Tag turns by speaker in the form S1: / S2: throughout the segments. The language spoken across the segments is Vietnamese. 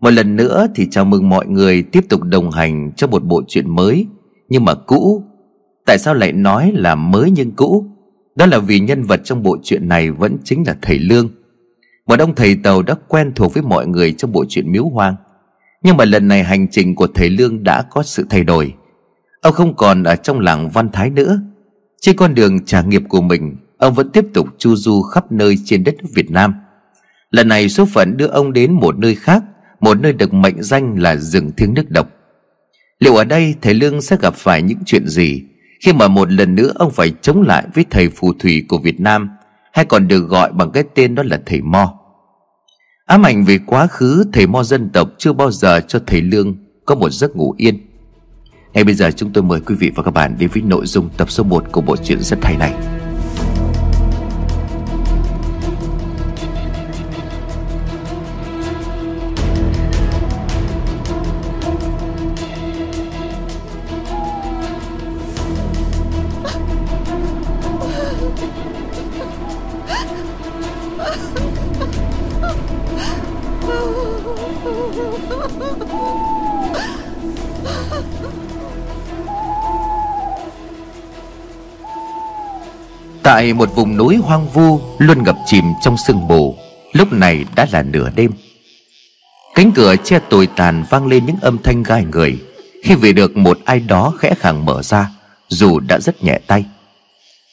S1: Một lần nữa thì chào mừng mọi người tiếp tục đồng hành cho một bộ truyện mới. Nhưng mà cũ, Tại sao lại nói là mới nhưng cũ? Đó là vì nhân vật trong bộ truyện này vẫn chính là thầy Lương. Một ông thầy tàu đã quen thuộc với mọi người trong bộ truyện Miếu Hoang. Nhưng mà lần này hành trình của thầy Lương đã có sự thay đổi. Ông không còn ở trong làng Văn Thái nữa. Trên con đường trả nghiệp của mình, Ông vẫn tiếp tục chu du khắp nơi trên đất Việt Nam. Lần này số phận đưa ông đến một nơi khác một nơi được mệnh danh là rừng thiêng nước độc. Liệu ở đây thầy Lương sẽ gặp phải những chuyện gì Khi mà một lần nữa ông phải chống lại với thầy phù thủy của Việt Nam, Hay còn được gọi bằng cái tên đó là thầy Mo? Ám ảnh về quá khứ, thầy Mo dân tộc chưa bao giờ cho thầy Lương có một giấc ngủ yên. Ngay bây giờ chúng tôi mời quý vị và các bạn đến với nội dung tập số 1 của bộ truyện rất hay này. Tại một vùng núi hoang vu, Luôn ngập chìm trong sương mù. Lúc này đã là nửa đêm. Cánh cửa che tồi tàn vang lên những âm thanh gai người. Khi về được một ai đó khẽ khàng mở ra, Dù đã rất nhẹ tay.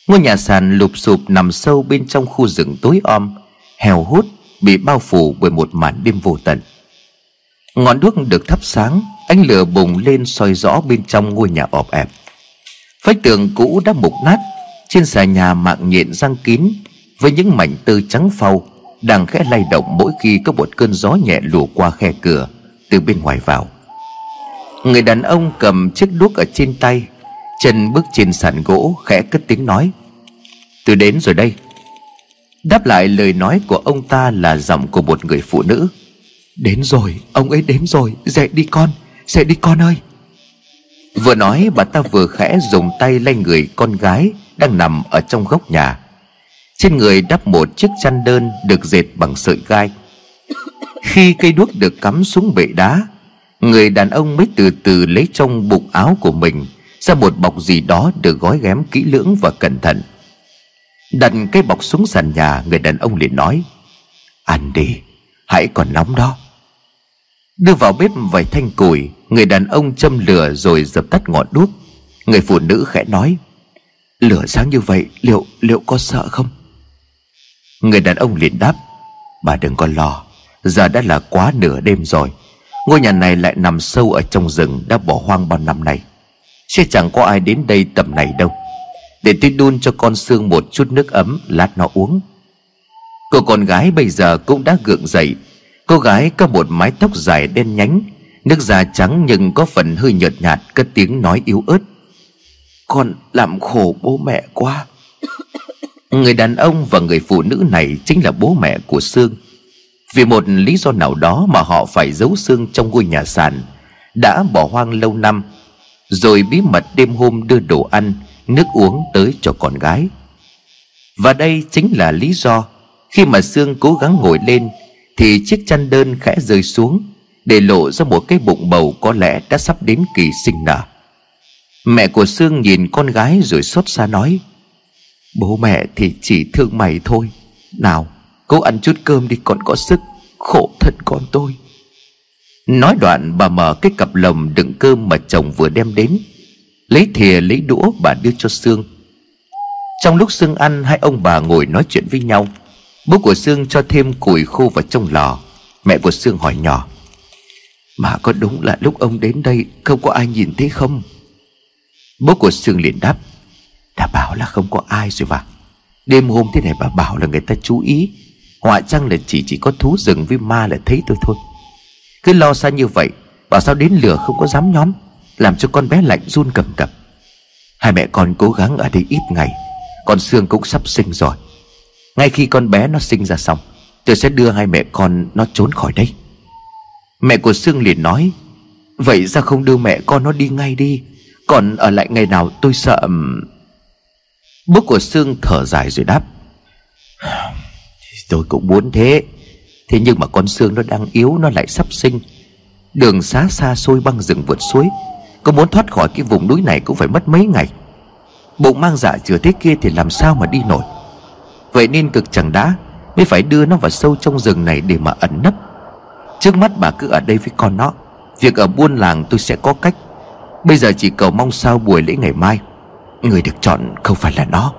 S1: Ngôi nhà sàn lụp sụp nằm sâu bên trong khu rừng tối om Hèo hút bị bao phủ bởi một màn đêm vô tận. Ngọn đuốc được thắp sáng, Ánh lửa bùng lên soi rõ bên trong ngôi nhà ọp ẹp. Vách tường cũ đã mục nát trên xà nhà mạng nhện răng kín, với những mảnh tơ trắng phau, đang khẽ lay động mỗi khi có một cơn gió nhẹ lùa qua khe cửa, từ bên ngoài vào. Người đàn ông cầm chiếc đuốc ở trên tay, chân bước trên sàn gỗ, khẽ cất tiếng nói, tôi đến rồi đây. Đáp lại lời nói của ông ta là giọng của một người phụ nữ, đến rồi, ông ấy đến rồi, dậy đi con, dậy đi con ơi vừa nói, bà ta vừa khẽ dùng tay lay người con gái đang nằm ở trong góc nhà. Trên người đắp một chiếc chăn đơn được dệt bằng sợi gai. Khi cây đuốc được cắm xuống bệ đá, người đàn ông mới từ từ lấy trong bụng áo của mình ra một bọc gì đó được gói ghém kỹ lưỡng và cẩn thận. Đặt cái bọc xuống sàn nhà, người đàn ông liền nói ăn đi hãy còn nóng đó. Đưa vào bếp vài thanh củi người đàn ông châm lửa rồi dập tắt ngọn đuốc. Người phụ nữ khẽ nói, Lửa sáng như vậy, liệu liệu có sợ không? Người đàn ông liền đáp, Bà đừng có lo, Giờ đã là quá nửa đêm rồi. Ngôi nhà này lại nằm sâu ở trong rừng Đã bỏ hoang bao năm nay. Sẽ chẳng có ai đến đây tầm này đâu. Để tôi đun cho con xương một chút nước ấm, Lát nó uống. Cô con gái bây giờ cũng đã gượng dậy. Cô gái có một mái tóc dài đen nhánh Nước da trắng nhưng có phần hơi nhợt nhạt, Cất tiếng nói yếu ớt. Con làm khổ bố mẹ quá. Người đàn ông và người phụ nữ này Chính là bố mẹ của Sương. Vì một lý do nào đó Mà họ phải giấu Sương trong ngôi nhà sàn, Đã bỏ hoang lâu năm, Rồi bí mật đêm hôm đưa đồ ăn, Nước uống tới cho con gái. Và đây chính là lý do Khi mà Sương cố gắng ngồi lên Thì chiếc chăn đơn khẽ rơi xuống để lộ ra một cái bụng bầu Có lẽ đã sắp đến kỳ sinh nở. Mẹ của Sương nhìn con gái rồi xót xa nói, Bố mẹ thì chỉ thương mày thôi. Nào, cố ăn chút cơm đi còn có sức, Khổ thật con tôi. Nói đoạn, bà mở cái cặp lồng đựng cơm mà chồng vừa đem đến, Lấy thìa, lấy đũa bà đưa cho Sương. Trong lúc Sương ăn, hai ông bà ngồi nói chuyện với nhau. Bố của Sương cho thêm củi khô vào trong lò. Mẹ của Sương hỏi nhỏ mà có đúng là lúc ông đến đây, Không có ai nhìn thấy không? Bố của Sương liền đáp, Đã bảo là không có ai rồi mà. Đêm hôm thế này bà bảo là người ta chú ý. Họa chăng là chỉ chỉ có thú rừng với ma là thấy tôi thôi. Cứ lo xa như vậy, Bảo sao đến lửa không có dám nhóm, Làm cho con bé lạnh run cầm cập. Hai mẹ con cố gắng ở đây ít ngày Con Sương cũng sắp sinh rồi. Ngay khi con bé nó sinh ra xong, Tôi sẽ đưa hai mẹ con nó trốn khỏi đây. Mẹ của Sương liền nói, Vậy ra không đưa mẹ con nó đi ngay đi, còn ở lại ngày nào tôi sợ Bố của Sương thở dài rồi đáp, Tôi cũng muốn thế Thế nhưng mà con Sương nó đang yếu, Nó lại sắp sinh. Đường xá xa xôi băng rừng vượt suối, Có muốn thoát khỏi cái vùng núi này cũng phải mất mấy ngày. Bụng mang dạ chừa thế kia thì làm sao mà đi nổi? Vậy nên cực chẳng đã, Mới phải đưa nó vào sâu trong rừng này để mà ẩn nấp. Trước mắt bà cứ ở đây với con nó. Việc ở buôn làng tôi sẽ có cách. Bây giờ chỉ cầu mong sao buổi lễ ngày mai, Người được chọn không phải là nó.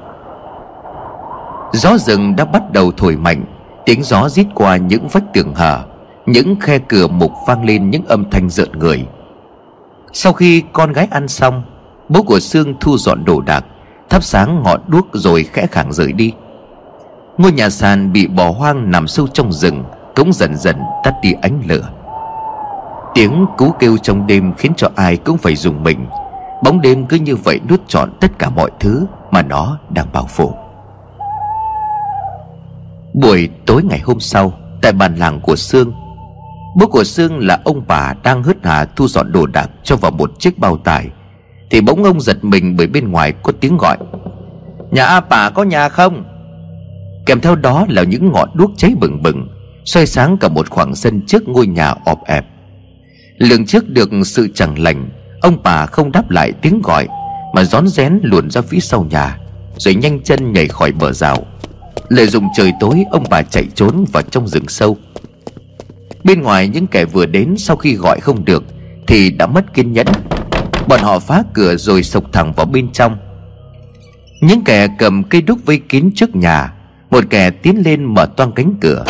S1: Gió rừng đã bắt đầu thổi mạnh, Tiếng gió rít qua những vách tường hở, Những khe cửa mục vang lên những âm thanh rợn người. Sau khi con gái ăn xong, Bố của Sương thu dọn đồ đạc, Thắp sáng ngọn đuốc rồi khẽ khàng rời đi. Ngôi nhà sàn bị bỏ hoang nằm sâu trong rừng cũng dần dần tắt đi ánh lửa. Tiếng cú kêu trong đêm khiến cho ai cũng phải dùng mình. Bóng đêm cứ như vậy nuốt trọn tất cả mọi thứ Mà nó đang bao phủ. Buổi tối ngày hôm sau, Tại bàn làng của Sương, Bố của Sương là ông bà đang hớt hà thu dọn đồ đạc cho vào một chiếc bao tải, Thì bỗng ông giật mình bởi bên ngoài có tiếng gọi. Nhà A bà có nhà không? Kèm theo đó là những ngọn đuốc cháy bừng bừng soi sáng cả một khoảng sân trước ngôi nhà ọp ẹp. Lường trước được sự chẳng lành, ông bà không đáp lại tiếng gọi, mà rón rén luồn ra phía sau nhà, rồi nhanh chân nhảy khỏi bờ rào. Lợi dụng trời tối, ông bà chạy trốn vào trong rừng sâu. Bên ngoài những kẻ vừa đến sau khi gọi không được thì đã mất kiên nhẫn. Bọn họ phá cửa rồi sộc thẳng vào bên trong. Những kẻ cầm cây đúc vây kín trước nhà, một kẻ tiến lên mở toang cánh cửa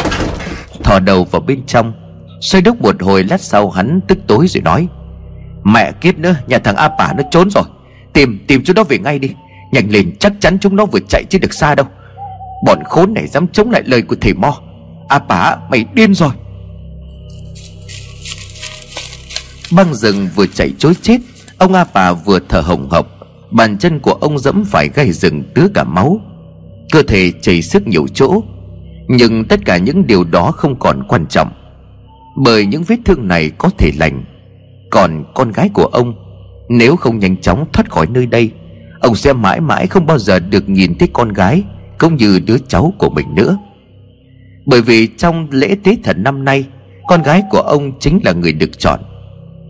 S1: thò đầu vào bên trong. Xoay đúc một hồi lát sau hắn tức tối rồi nói, mẹ kiếp nữa, nhà thằng a pả nó trốn rồi. Tìm tìm chúng nó về ngay đi. Nhanh lên, chắc chắn chúng nó vừa chạy chứ được xa đâu. Bọn khốn này dám chống lại lời của thầy mo. A pả, mày điên rồi. Băng rừng vừa chạy chối chết, ông a Pả vừa thở hồng hộc, bàn chân của ông dẫm phải gai rừng tứa cả máu. Cơ thể chảy sức nhiều chỗ nhưng tất cả những điều đó không còn quan trọng. Bởi những vết thương này có thể lành. Còn con gái của ông, nếu không nhanh chóng thoát khỏi nơi đây, ông sẽ mãi mãi không bao giờ được nhìn thấy con gái cũng như đứa cháu của mình nữa. Bởi vì trong lễ tế thần năm nay, con gái của ông chính là người được chọn.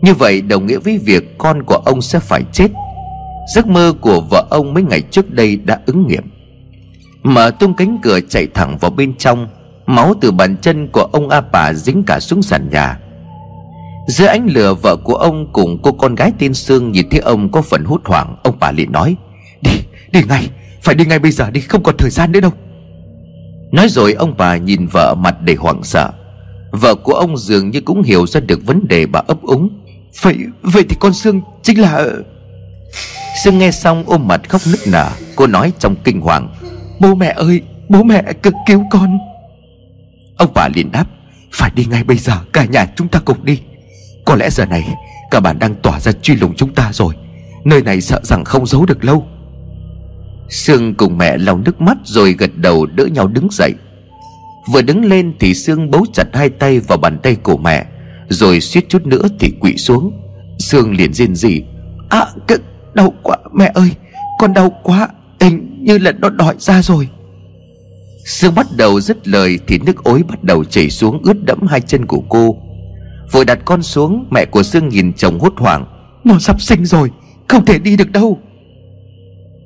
S1: Như vậy đồng nghĩa với việc con của ông sẽ phải chết. Giấc mơ của vợ ông mấy ngày trước đây đã ứng nghiệm mở tung cánh cửa chạy thẳng vào bên trong, máu từ bàn chân của ông a bà dính cả xuống sàn nhà. Dưới ánh lửa, vợ của ông cùng cô con gái tên sương nhìn thấy ông có phần hốt hoảng, ông bà liền nói, đi đi ngay, phải đi ngay bây giờ, đi, không còn thời gian nữa đâu. Nói rồi ông bà nhìn vợ mặt đầy hoảng sợ. Vợ của ông dường như cũng hiểu ra được vấn đề bà ấp úng. Vậy vậy thì con sương chính là sương nghe xong ôm mặt khóc nức nở, cô nói trong kinh hoàng Bố mẹ ơi, Bố mẹ cực cứu con. Ông bà liền đáp, Phải đi ngay bây giờ, Cả nhà chúng ta cùng đi. Có lẽ giờ này, Cả bản đang tỏa ra truy lùng chúng ta rồi. Nơi này sợ rằng không giấu được lâu. Sương cùng mẹ lau nước mắt Rồi gật đầu đỡ nhau đứng dậy. Vừa đứng lên thì Sương bấu chặt hai tay vào bàn tay của mẹ, Rồi suýt chút nữa thì quỵ xuống. Sương liền rên rỉ À c- đau quá, mẹ ơi, Con đau quá như là nó đòi ra rồi. Sương bắt đầu dứt lời Thì nước ối bắt đầu chảy xuống ướt đẫm hai chân của cô. Vội đặt con xuống Mẹ của Sương nhìn chồng hốt hoảng. Nó sắp sinh rồi Không thể đi được đâu.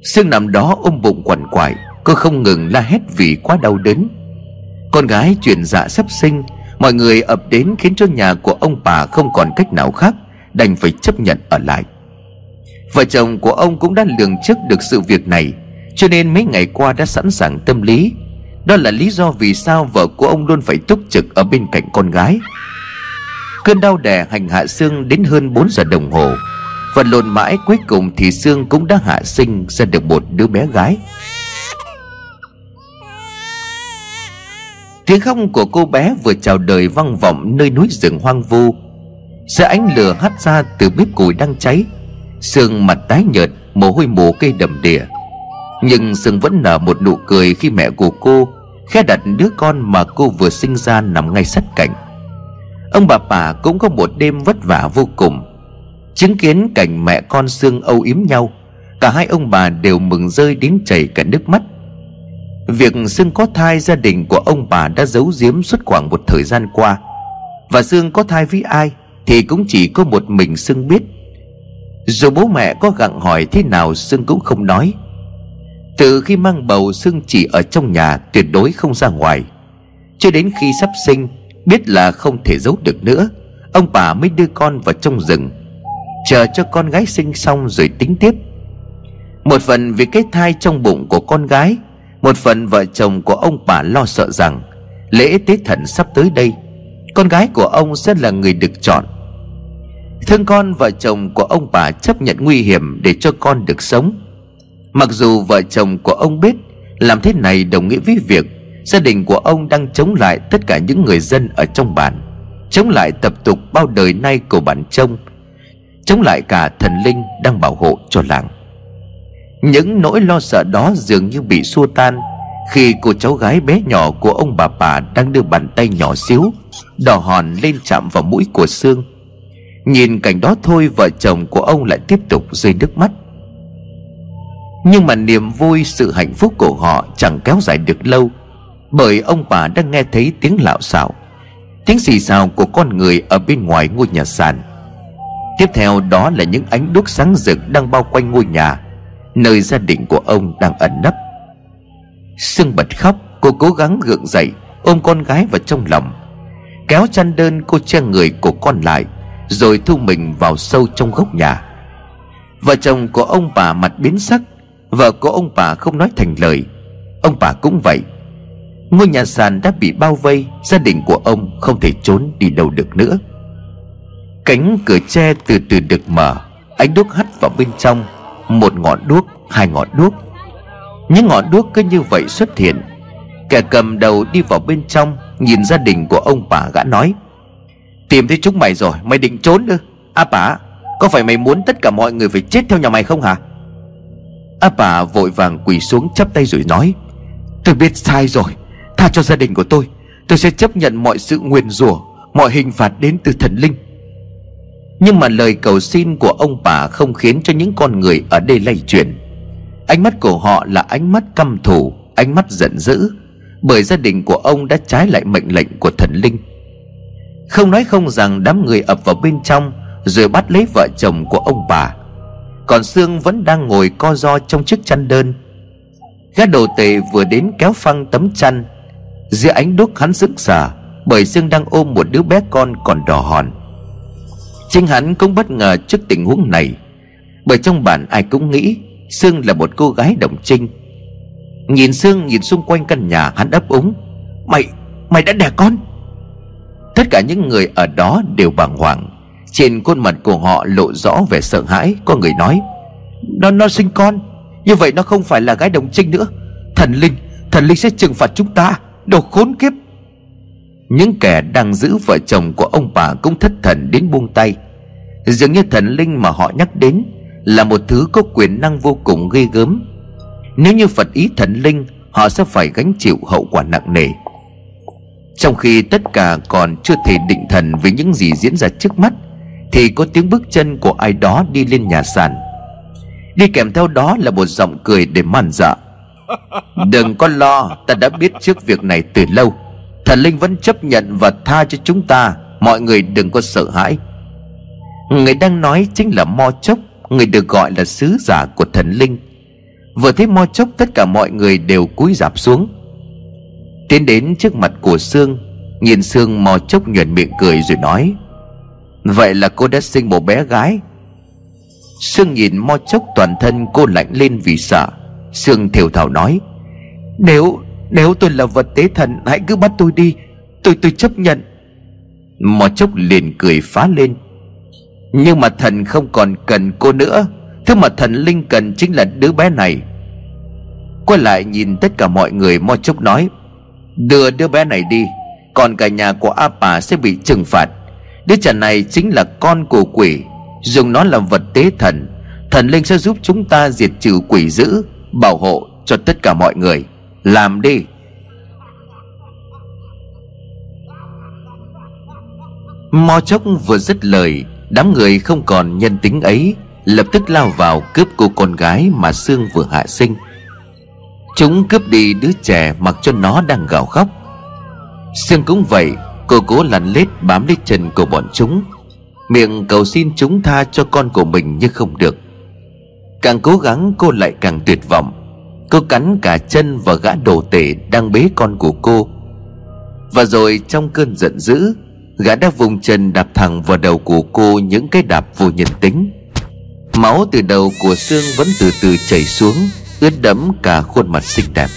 S1: Sương nằm đó ôm bụng quằn quại Cô không ngừng la hét vì quá đau đớn. Con gái chuyển dạ sắp sinh Mọi người ập đến khiến cho nhà của ông bà không còn cách nào khác Đành phải chấp nhận ở lại. Vợ chồng của ông cũng đã lường trước được sự việc này cho nên mấy ngày qua đã sẵn sàng tâm lý. Đó là lý do vì sao vợ của ông luôn phải túc trực ở bên cạnh con gái. Cơn đau đẻ hành hạ xương đến hơn 4 giờ đồng hồ. Và lộn mãi cuối cùng thì xương cũng đã hạ sinh ra được một đứa bé gái. Tiếng khóc của cô bé vừa chào đời vang vọng nơi núi rừng hoang vu. Sợ ánh lửa hắt ra từ bếp củi đang cháy, Sương mặt tái nhợt, Mồ hôi mồ cây đầm đìa. Nhưng Sương vẫn nở một nụ cười Khi mẹ của cô Khẽ đặt đứa con mà cô vừa sinh ra Nằm ngay sát cạnh. Ông bà bà cũng có một đêm vất vả vô cùng. Chứng kiến cảnh mẹ con Sương âu yếm nhau, Cả hai ông bà đều mừng rơi đến chảy cả nước mắt. Việc Sương có thai gia đình của ông bà đã giấu giếm suốt khoảng một thời gian qua. Và Sương có thai với ai Thì cũng chỉ có một mình Sương biết. Dù bố mẹ có gặng hỏi thế nào, Sương cũng không nói. Từ khi mang bầu Sương chỉ ở trong nhà Tuyệt đối không ra ngoài. Cho đến khi sắp sinh, Biết là không thể giấu được nữa, Ông bà mới đưa con vào trong rừng, Chờ cho con gái sinh xong rồi tính tiếp. Một phần vì cái thai trong bụng của con gái, Một phần vợ chồng của ông bà lo sợ rằng, Lễ tế thần sắp tới đây, Con gái của ông sẽ là người được chọn. Thương con vợ chồng của ông bà chấp nhận nguy hiểm để cho con được sống. Mặc dù vợ chồng của ông biết Làm thế này đồng nghĩa với việc Gia đình của ông đang chống lại tất cả những người dân ở trong bản, Chống lại tập tục bao đời nay của bản trông, Chống lại cả thần linh đang bảo hộ cho làng. Những nỗi lo sợ đó dường như bị xua tan Khi cô cháu gái bé nhỏ của ông bà bà đang đưa bàn tay nhỏ xíu, Đỏ hòn lên chạm vào mũi của Sương. Nhìn cảnh đó thôi, vợ chồng của ông lại tiếp tục rơi nước mắt. Nhưng mà niềm vui, sự hạnh phúc của họ chẳng kéo dài được lâu, Bởi ông bà đang nghe thấy tiếng lạo xạo Tiếng xì xào của con người ở bên ngoài ngôi nhà sàn. Tiếp theo đó là những ánh đuốc sáng rực đang bao quanh ngôi nhà, Nơi gia đình của ông đang ẩn nấp. Sương bật khóc, Cô cố gắng gượng dậy, Ôm con gái vào trong lòng, Kéo chăn đơn cô che người của con lại, Rồi thu mình vào sâu trong góc nhà. Vợ chồng của ông bà mặt biến sắc Vợ của ông bà không nói thành lời. Ông bà cũng vậy. Ngôi nhà sàn đã bị bao vây Gia đình của ông không thể trốn đi đâu được nữa. Cánh cửa tre từ từ được mở Ánh đuốc hắt vào bên trong Một ngọn đuốc, hai ngọn đuốc. Những ngọn đuốc cứ như vậy xuất hiện. Kẻ cầm đầu đi vào bên trong Nhìn gia đình của ông bà gã nói Tìm thấy chúng mày rồi Mày định trốn ư? À bà Có phải mày muốn tất cả mọi người phải chết theo nhà mày không hả? À bà vội vàng quỳ xuống chắp tay rồi nói, Tôi biết sai rồi, Tha cho gia đình của tôi. Tôi sẽ chấp nhận mọi sự nguyền rủa, Mọi hình phạt đến từ thần linh. Nhưng mà lời cầu xin của ông bà Không khiến cho những con người ở đây lay chuyển. Ánh mắt của họ là ánh mắt căm thù, Ánh mắt giận dữ, Bởi gia đình của ông đã trái lại mệnh lệnh của thần linh. Không nói không rằng đám người ập vào bên trong Rồi bắt lấy vợ chồng của ông bà. Còn Sương vẫn đang ngồi co ro trong chiếc chăn đơn. Gã đồ tệ vừa đến kéo phăng tấm chăn. Dưới ánh đuốc hắn sững sờ, bởi xương đang ôm một đứa bé con còn đỏ hòn. Chính hắn cũng bất ngờ trước tình huống này, bởi trong bản ai cũng nghĩ sương là một cô gái đồng trinh. Nhìn sương nhìn xung quanh căn nhà, hắn ấp úng, mày mày đã đẻ con? Tất cả những người ở đó đều bàng hoàng trên khuôn mặt của họ lộ rõ vẻ sợ hãi. Có người nói, nó nó sinh con. Như vậy nó không phải là gái đồng trinh nữa. Thần linh thần linh sẽ trừng phạt chúng ta. Đồ khốn kiếp. Những kẻ đang giữ vợ chồng của ông bà Cũng thất thần đến buông tay. Dường như thần linh mà họ nhắc đến Là một thứ có quyền năng vô cùng ghê gớm. Nếu như Phật ý thần linh, Họ sẽ phải gánh chịu hậu quả nặng nề. Trong khi tất cả còn chưa thể định thần Với những gì diễn ra trước mắt thì có tiếng bước chân của ai đó đi lên nhà sàn. Đi kèm theo đó là một giọng cười để man dợ dạ. Đừng có lo, Ta đã biết trước việc này từ lâu. Thần linh vẫn chấp nhận và tha cho chúng ta. Mọi người đừng có sợ hãi. Người đang nói chính là Mo Chốc, Người được gọi là sứ giả của thần linh. Vừa thấy Mo Chốc, Tất cả mọi người đều cúi rạp xuống. Tiến đến trước mặt của Sương, Nhìn Sương mò Chốc nhuận miệng cười rồi nói Vậy là cô đã sinh một bé gái. Sương nhìn Mo Chốc toàn thân cô lạnh lên vì sợ. Sương thiểu thảo nói, Nếu nếu tôi là vật tế thần, Hãy cứ bắt tôi đi. Tôi tôi chấp nhận. Mò chốc liền cười phá lên. Nhưng mà thần không còn cần cô nữa. Thứ mà thần linh cần chính là đứa bé này. Quay lại nhìn tất cả mọi người, Mo chốc nói, Đưa đứa bé này đi. Còn cả nhà của A Bà sẽ bị trừng phạt. Đứa trẻ này chính là con của quỷ. Dùng nó làm vật tế thần. Thần linh sẽ giúp chúng ta diệt trừ quỷ dữ, bảo hộ cho tất cả mọi người. Làm đi. Mo chốc vừa dứt lời, đám người không còn nhân tính ấy, lập tức lao vào cướp cô con gái mà sương vừa hạ sinh. Chúng cướp đi đứa trẻ mặc cho nó đang gào khóc. Sương cũng vậy cô cố lăn lết bám lấy chân của bọn chúng. Miệng cầu xin chúng tha cho con của mình nhưng không được. Càng cố gắng, cô lại càng tuyệt vọng. Cô cắn cả chân và gã đồ tể đang bế con của cô. Và rồi trong cơn giận dữ, Gã đã vùng chân đạp thẳng vào đầu của cô những cái đạp vô nhân tính. Máu từ đầu của Sương vẫn từ từ chảy xuống, Ướt đẫm cả khuôn mặt xinh đẹp.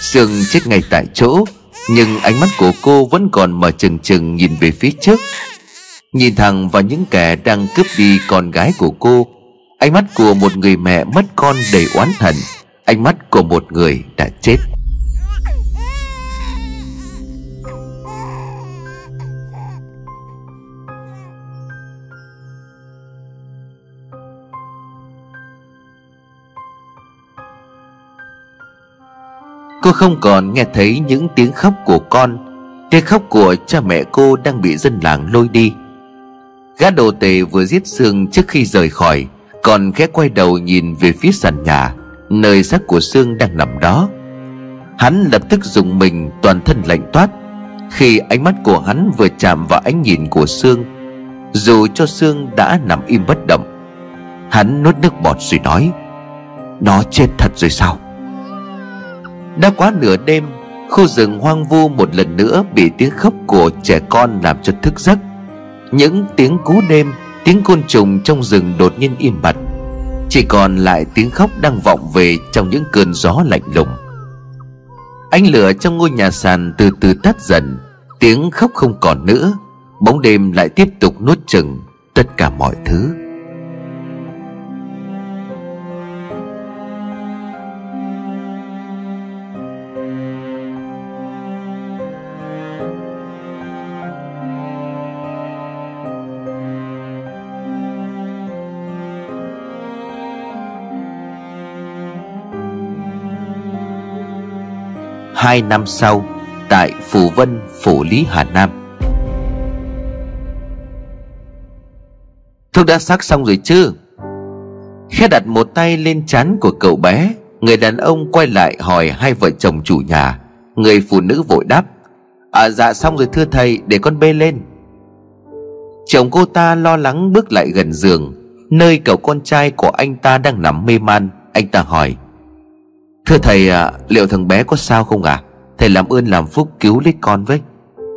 S1: Sương chết ngay tại chỗ nhưng ánh mắt của cô vẫn còn mở chừng chừng nhìn về phía trước. Nhìn thẳng vào những kẻ đang cướp đi con gái của cô, Ánh mắt của một người mẹ mất con đầy oán thần Ánh mắt của một người đã chết. Cô không còn nghe thấy những tiếng khóc của con. Tiếng khóc của cha mẹ cô đang bị dân làng lôi đi. Gã đồ tề vừa giết Sương trước khi rời khỏi, Còn khẽ quay đầu nhìn về phía sàn nhà, Nơi xác của Sương đang nằm đó. Hắn lập tức dùng mình toàn thân lạnh toát. Khi ánh mắt của hắn vừa chạm vào ánh nhìn của Sương Dù cho Sương đã nằm im bất động, Hắn nuốt nước bọt rồi nói, Nó chết thật rồi sao? Đã quá nửa đêm, Khu rừng hoang vu một lần nữa Bị tiếng khóc của trẻ con làm cho thức giấc. Những tiếng cú đêm, Tiếng côn trùng trong rừng đột nhiên im bặt. Chỉ còn lại tiếng khóc đang vọng về Trong những cơn gió lạnh lùng. Ánh lửa trong ngôi nhà sàn từ từ tắt dần, Tiếng khóc không còn nữa. Bóng đêm lại tiếp tục nuốt chừng Tất cả mọi thứ. Hai năm sau Tại Phủ Vân, Phủ Lý Hà Nam. Thuốc đã sắc xong rồi chứ? Khẽ đặt một tay lên chán của cậu bé Người đàn ông quay lại hỏi hai vợ chồng chủ nhà. Người phụ nữ vội đáp À dạ xong rồi thưa thầy để con bê lên. Chồng cô ta lo lắng bước lại gần giường Nơi cậu con trai của anh ta đang nằm mê man. Anh ta hỏi Thưa thầy à, liệu thằng bé có sao không à Thầy làm ơn làm phúc cứu lấy con với.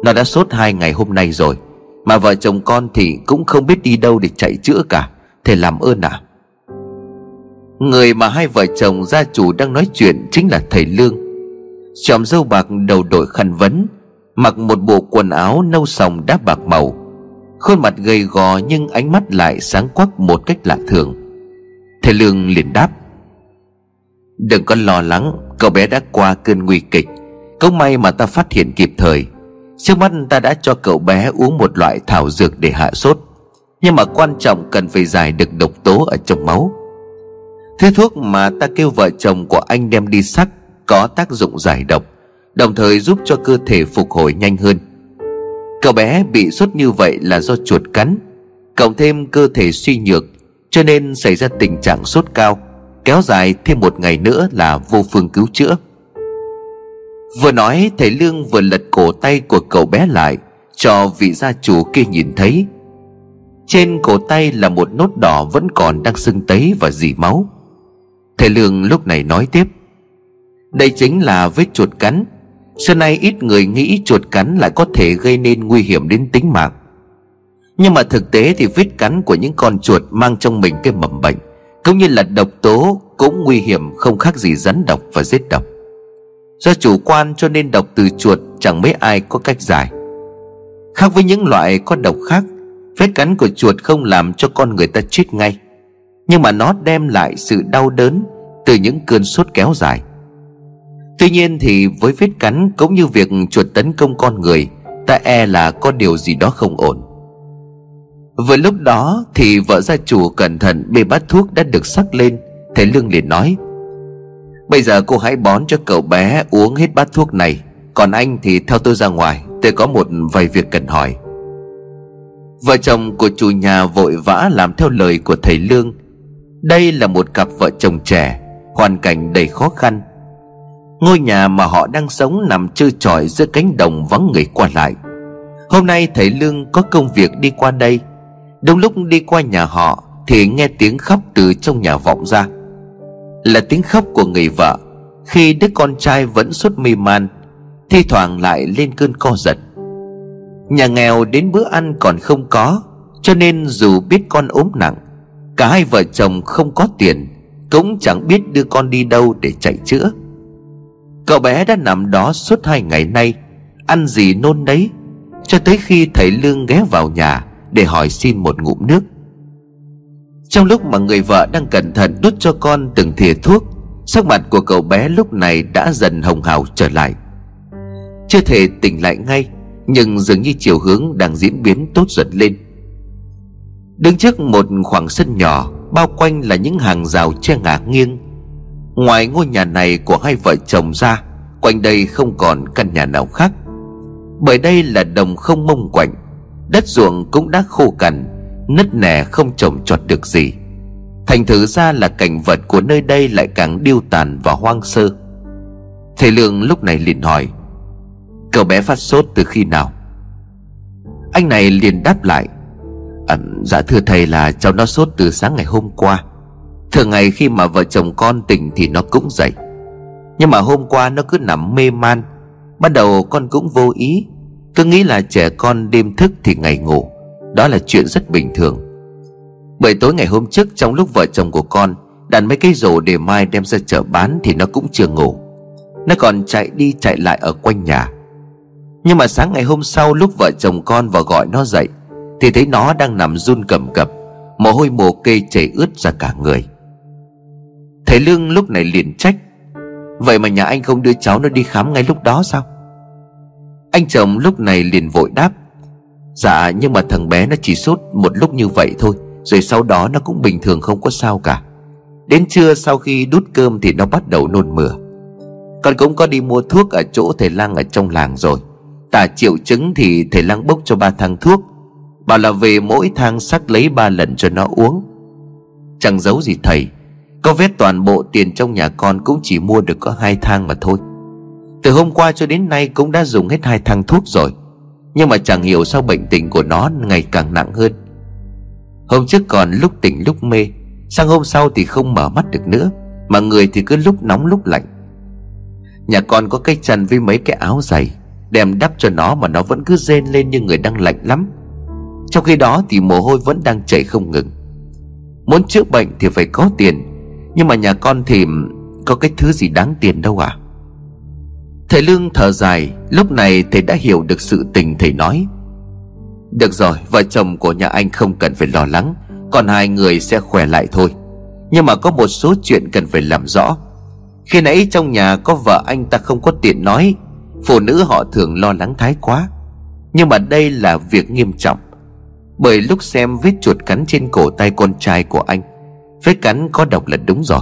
S1: Nó đã sốt hai ngày hôm nay rồi Mà vợ chồng con thì cũng không biết đi đâu để chạy chữa cả. Thầy làm ơn à Người mà hai vợ chồng gia chủ đang nói chuyện Chính là thầy Lương. Chòm dâu bạc đầu đội khăn vấn Mặc một bộ quần áo nâu sòng đá bạc màu. Khuôn mặt gầy gò nhưng ánh mắt lại sáng quắc một cách lạ thường. Thầy Lương liền đáp. Đừng có lo lắng, Cậu bé đã qua cơn nguy kịch. Cũng may mà ta phát hiện kịp thời. Trước mắt ta đã cho cậu bé uống một loại thảo dược để hạ sốt. Nhưng mà quan trọng cần phải giải được độc tố ở trong máu. Thứ thuốc mà ta kêu vợ chồng của anh đem đi sắc Có tác dụng giải độc, Đồng thời giúp cho cơ thể phục hồi nhanh hơn. Cậu bé bị sốt như vậy là do chuột cắn, Cộng thêm cơ thể suy nhược, Cho nên xảy ra tình trạng sốt cao. Kéo dài thêm một ngày nữa là vô phương cứu chữa. Vừa nói, thầy Lương vừa lật cổ tay của cậu bé lại, Cho vị gia chủ kia nhìn thấy. Trên cổ tay là một nốt đỏ vẫn còn đang sưng tấy và dì máu. Thầy Lương lúc này nói tiếp, Đây chính là vết chuột cắn. Xưa nay ít người nghĩ chuột cắn lại có thể gây nên nguy hiểm đến tính mạng. Nhưng mà thực tế thì vết cắn của những con chuột mang trong mình cái mầm bệnh cũng như là độc tố cũng nguy hiểm không khác gì rắn độc và giết độc. Do chủ quan cho nên độc từ chuột chẳng mấy ai có cách giải. Khác với những loại có độc khác, Vết cắn của chuột không làm cho con người ta chết ngay. Nhưng mà nó đem lại sự đau đớn Từ những cơn sốt kéo dài. Tuy nhiên thì với vết cắn cũng như việc chuột tấn công con người, Ta e là có điều gì đó không ổn. Vừa lúc đó thì vợ gia chủ cẩn thận bê bát thuốc đã được sắc lên Thầy Lương liền nói, Bây giờ cô hãy bón cho cậu bé uống hết bát thuốc này, Còn anh thì theo tôi ra ngoài, Tôi có một vài việc cần hỏi. Vợ chồng của chủ nhà vội vã làm theo lời của thầy Lương. Đây là một cặp vợ chồng trẻ, Hoàn cảnh đầy khó khăn. Ngôi nhà mà họ đang sống nằm trơ trọi giữa cánh đồng vắng người qua lại. Hôm nay thầy Lương có công việc đi qua đây Đúng lúc đi qua nhà họ Thì nghe tiếng khóc từ trong nhà vọng ra. Là tiếng khóc của người vợ, Khi đứa con trai vẫn suốt mê man, Thi thoảng lại lên cơn co giật. Nhà nghèo đến bữa ăn còn không có, Cho nên dù biết con ốm nặng, Cả hai vợ chồng không có tiền, Cũng chẳng biết đưa con đi đâu để chạy chữa. Cậu bé đã nằm đó suốt hai ngày nay, Ăn gì nôn đấy Cho tới khi thầy Lương ghé vào nhà để hỏi xin một ngụm nước. Trong lúc mà người vợ đang cẩn thận đút cho con từng thìa thuốc, Sắc mặt của cậu bé lúc này đã dần hồng hào trở lại. Chưa thể tỉnh lại ngay, Nhưng dường như chiều hướng đang diễn biến tốt dần lên. Đứng trước một khoảng sân nhỏ, Bao quanh là những hàng rào che ngả nghiêng. Ngoài ngôi nhà này của hai vợ chồng ra, Quanh đây không còn căn nhà nào khác. Bởi đây là đồng không mông quạnh Đất ruộng cũng đã khô cằn Nứt nẻ không trồng trọt được gì. Thành thử ra là cảnh vật của nơi đây lại càng điêu tàn và hoang sơ. Thầy Lương lúc này liền hỏi Cậu bé phát sốt từ khi nào? Anh này liền đáp lại à, Dạ thưa thầy là cháu nó sốt từ sáng ngày hôm qua. Thường ngày khi mà vợ chồng con tỉnh thì nó cũng dậy. Nhưng mà hôm qua nó cứ nằm mê man Ban đầu con cũng vô ý cứ nghĩ là trẻ con đêm thức thì ngày ngủ, Đó là chuyện rất bình thường. Bởi tối ngày hôm trước trong lúc vợ chồng của con Đặt mấy cái rổ để mai đem ra chợ bán Thì nó cũng chưa ngủ. Nó còn chạy đi chạy lại ở quanh nhà. Nhưng mà sáng ngày hôm sau lúc vợ chồng con vào gọi nó dậy, Thì thấy nó đang nằm run cầm cập, Mồ hôi mồ kê chảy ướt ra cả người. Thầy Lương lúc này liền trách, Vậy mà nhà anh không đưa cháu nó đi khám ngay lúc đó sao? Anh chồng lúc này liền vội đáp. Dạ nhưng mà thằng bé nó chỉ sốt một lúc như vậy thôi, Rồi sau đó nó cũng bình thường không có sao cả. Đến trưa sau khi đút cơm thì nó bắt đầu nôn mửa. Con cũng có đi mua thuốc ở chỗ thầy lang ở trong làng rồi. Tả triệu chứng thì thầy lang bốc cho ba thang thuốc, Bảo là về mỗi thang sắc lấy ba lần cho nó uống. Chẳng giấu gì thầy, có vết toàn bộ tiền trong nhà con cũng chỉ mua được có hai thang mà thôi. Từ hôm qua cho đến nay cũng đã dùng hết hai thang thuốc rồi. Nhưng mà chẳng hiểu sao bệnh tình của nó ngày càng nặng hơn. Hôm trước còn lúc tỉnh lúc mê, Sang hôm sau thì không mở mắt được nữa, Mà người thì cứ lúc nóng lúc lạnh. Nhà con có cái chăn với mấy cái áo dày, Đem đắp cho nó mà nó vẫn cứ rên lên như người đang lạnh lắm. Trong khi đó thì mồ hôi vẫn đang chảy không ngừng. Muốn chữa bệnh thì phải có tiền, nhưng mà nhà con thì Có cái thứ gì đáng tiền đâu à? Thầy Lương thở dài, Lúc này thầy đã hiểu được sự tình thầy nói. Được rồi, Vợ chồng của nhà anh không cần phải lo lắng, Còn hai người sẽ khỏe lại thôi. Nhưng mà có một số chuyện cần phải làm rõ. Khi nãy trong nhà có vợ anh ta không có tiện nói, Phụ nữ họ thường lo lắng thái quá. Nhưng mà đây là việc nghiêm trọng, Bởi lúc xem vết chuột cắn trên cổ tay con trai của anh, Vết cắn có độc là đúng rồi.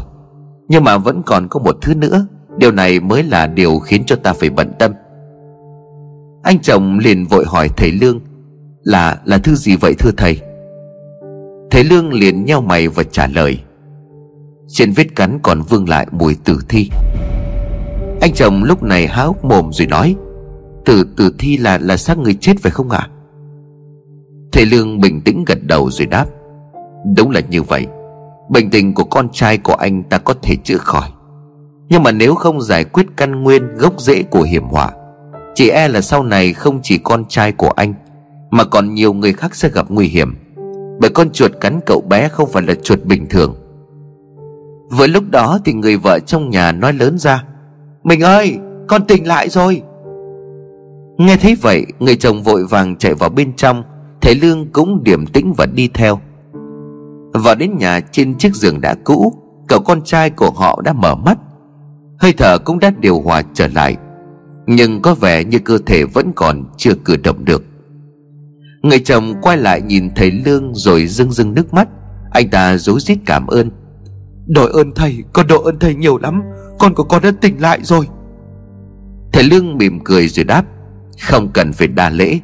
S1: Nhưng mà vẫn còn có một thứ nữa Điều này mới là điều khiến cho ta phải bận tâm. Anh chồng liền vội hỏi thầy Lương Là là thứ gì vậy thưa thầy? Thầy Lương liền nheo mày và trả lời. Trên vết cắn còn vương lại mùi tử thi. Anh chồng lúc này há hốc mồm rồi nói, Tử tử thi là là xác người chết phải không ạ? À? Thầy Lương bình tĩnh gật đầu rồi đáp, Đúng là như vậy. Bệnh tình của con trai của anh ta có thể chữa khỏi. Nhưng mà nếu không giải quyết căn nguyên gốc rễ của hiểm họa, Chỉ e là sau này không chỉ con trai của anh, Mà còn nhiều người khác sẽ gặp nguy hiểm. Bởi con chuột cắn cậu bé không phải là chuột bình thường. Với lúc đó thì người vợ trong nhà nói lớn ra, Mình ơi, con tỉnh lại rồi. Nghe thấy vậy, Người chồng vội vàng chạy vào bên trong, Thầy Lương cũng điểm tĩnh và đi theo. Vào đến nhà, trên chiếc giường đã cũ, Cậu con trai của họ đã mở mắt. Hơi thở cũng đã điều hòa trở lại Nhưng có vẻ như cơ thể vẫn còn chưa cử động được. Người chồng quay lại nhìn thầy Lương rồi rưng rưng nước mắt. Anh ta rối rít cảm ơn. Đội ơn thầy Con đội ơn thầy nhiều lắm. Con của con đã tỉnh lại rồi. Thầy Lương mỉm cười rồi đáp Không cần phải đa lễ.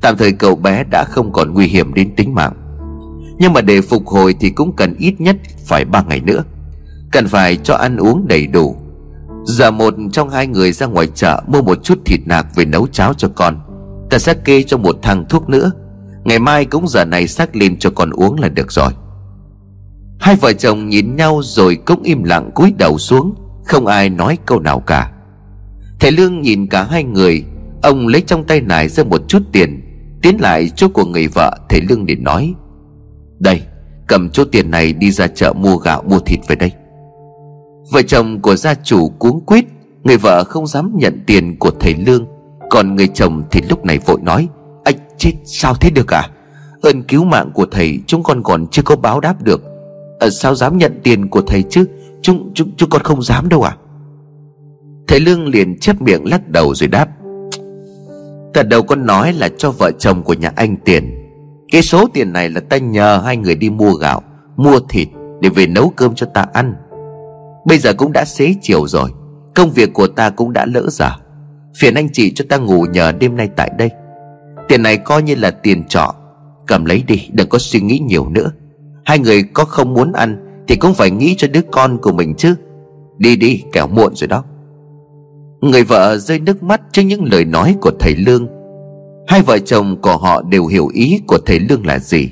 S1: Tạm thời cậu bé đã không còn nguy hiểm đến tính mạng. Nhưng mà để phục hồi thì cũng cần ít nhất phải ba ngày nữa. Cần phải cho ăn uống đầy đủ Giờ một trong hai người ra ngoài chợ Mua một chút thịt nạc về nấu cháo cho con. Ta sẽ kê cho một thằng thuốc nữa. Ngày mai cũng giờ này xác lên cho con uống là được rồi. Hai vợ chồng nhìn nhau rồi cũng im lặng cúi đầu xuống, Không ai nói câu nào cả. Thầy Lương nhìn cả hai người, Ông lấy trong tay nải ra một chút tiền, Tiến lại chỗ của người vợ, Thầy Lương để nói, Đây, cầm chỗ tiền này đi ra chợ mua gạo, mua thịt về đây. Vợ chồng của gia chủ cuống quýt Người vợ không dám nhận tiền của thầy Lương. Còn người chồng thì lúc này vội nói Ách chết sao thế được à? Ơn cứu mạng của thầy chúng con còn chưa có báo đáp được. À, Sao dám nhận tiền của thầy chứ? Chúng, chúng, chúng con không dám đâu à? Thầy Lương liền chép miệng lắc đầu rồi đáp Thật đầu con nói là cho vợ chồng của nhà anh tiền. Cái số tiền này là ta nhờ hai người đi mua gạo Mua thịt để về nấu cơm cho ta ăn. Bây giờ cũng đã xế chiều rồi. Công việc của ta cũng đã lỡ giờ. Phiền anh chị cho ta ngủ nhờ đêm nay tại đây. Tiền này coi như là tiền trọ. Cầm lấy đi, đừng có suy nghĩ nhiều nữa. Hai người có không muốn ăn Thì cũng phải nghĩ cho đứa con của mình chứ. Đi đi, kẻo muộn rồi đó. Người vợ rơi nước mắt trước những lời nói của thầy Lương. Hai vợ chồng của họ đều hiểu ý của thầy Lương là gì.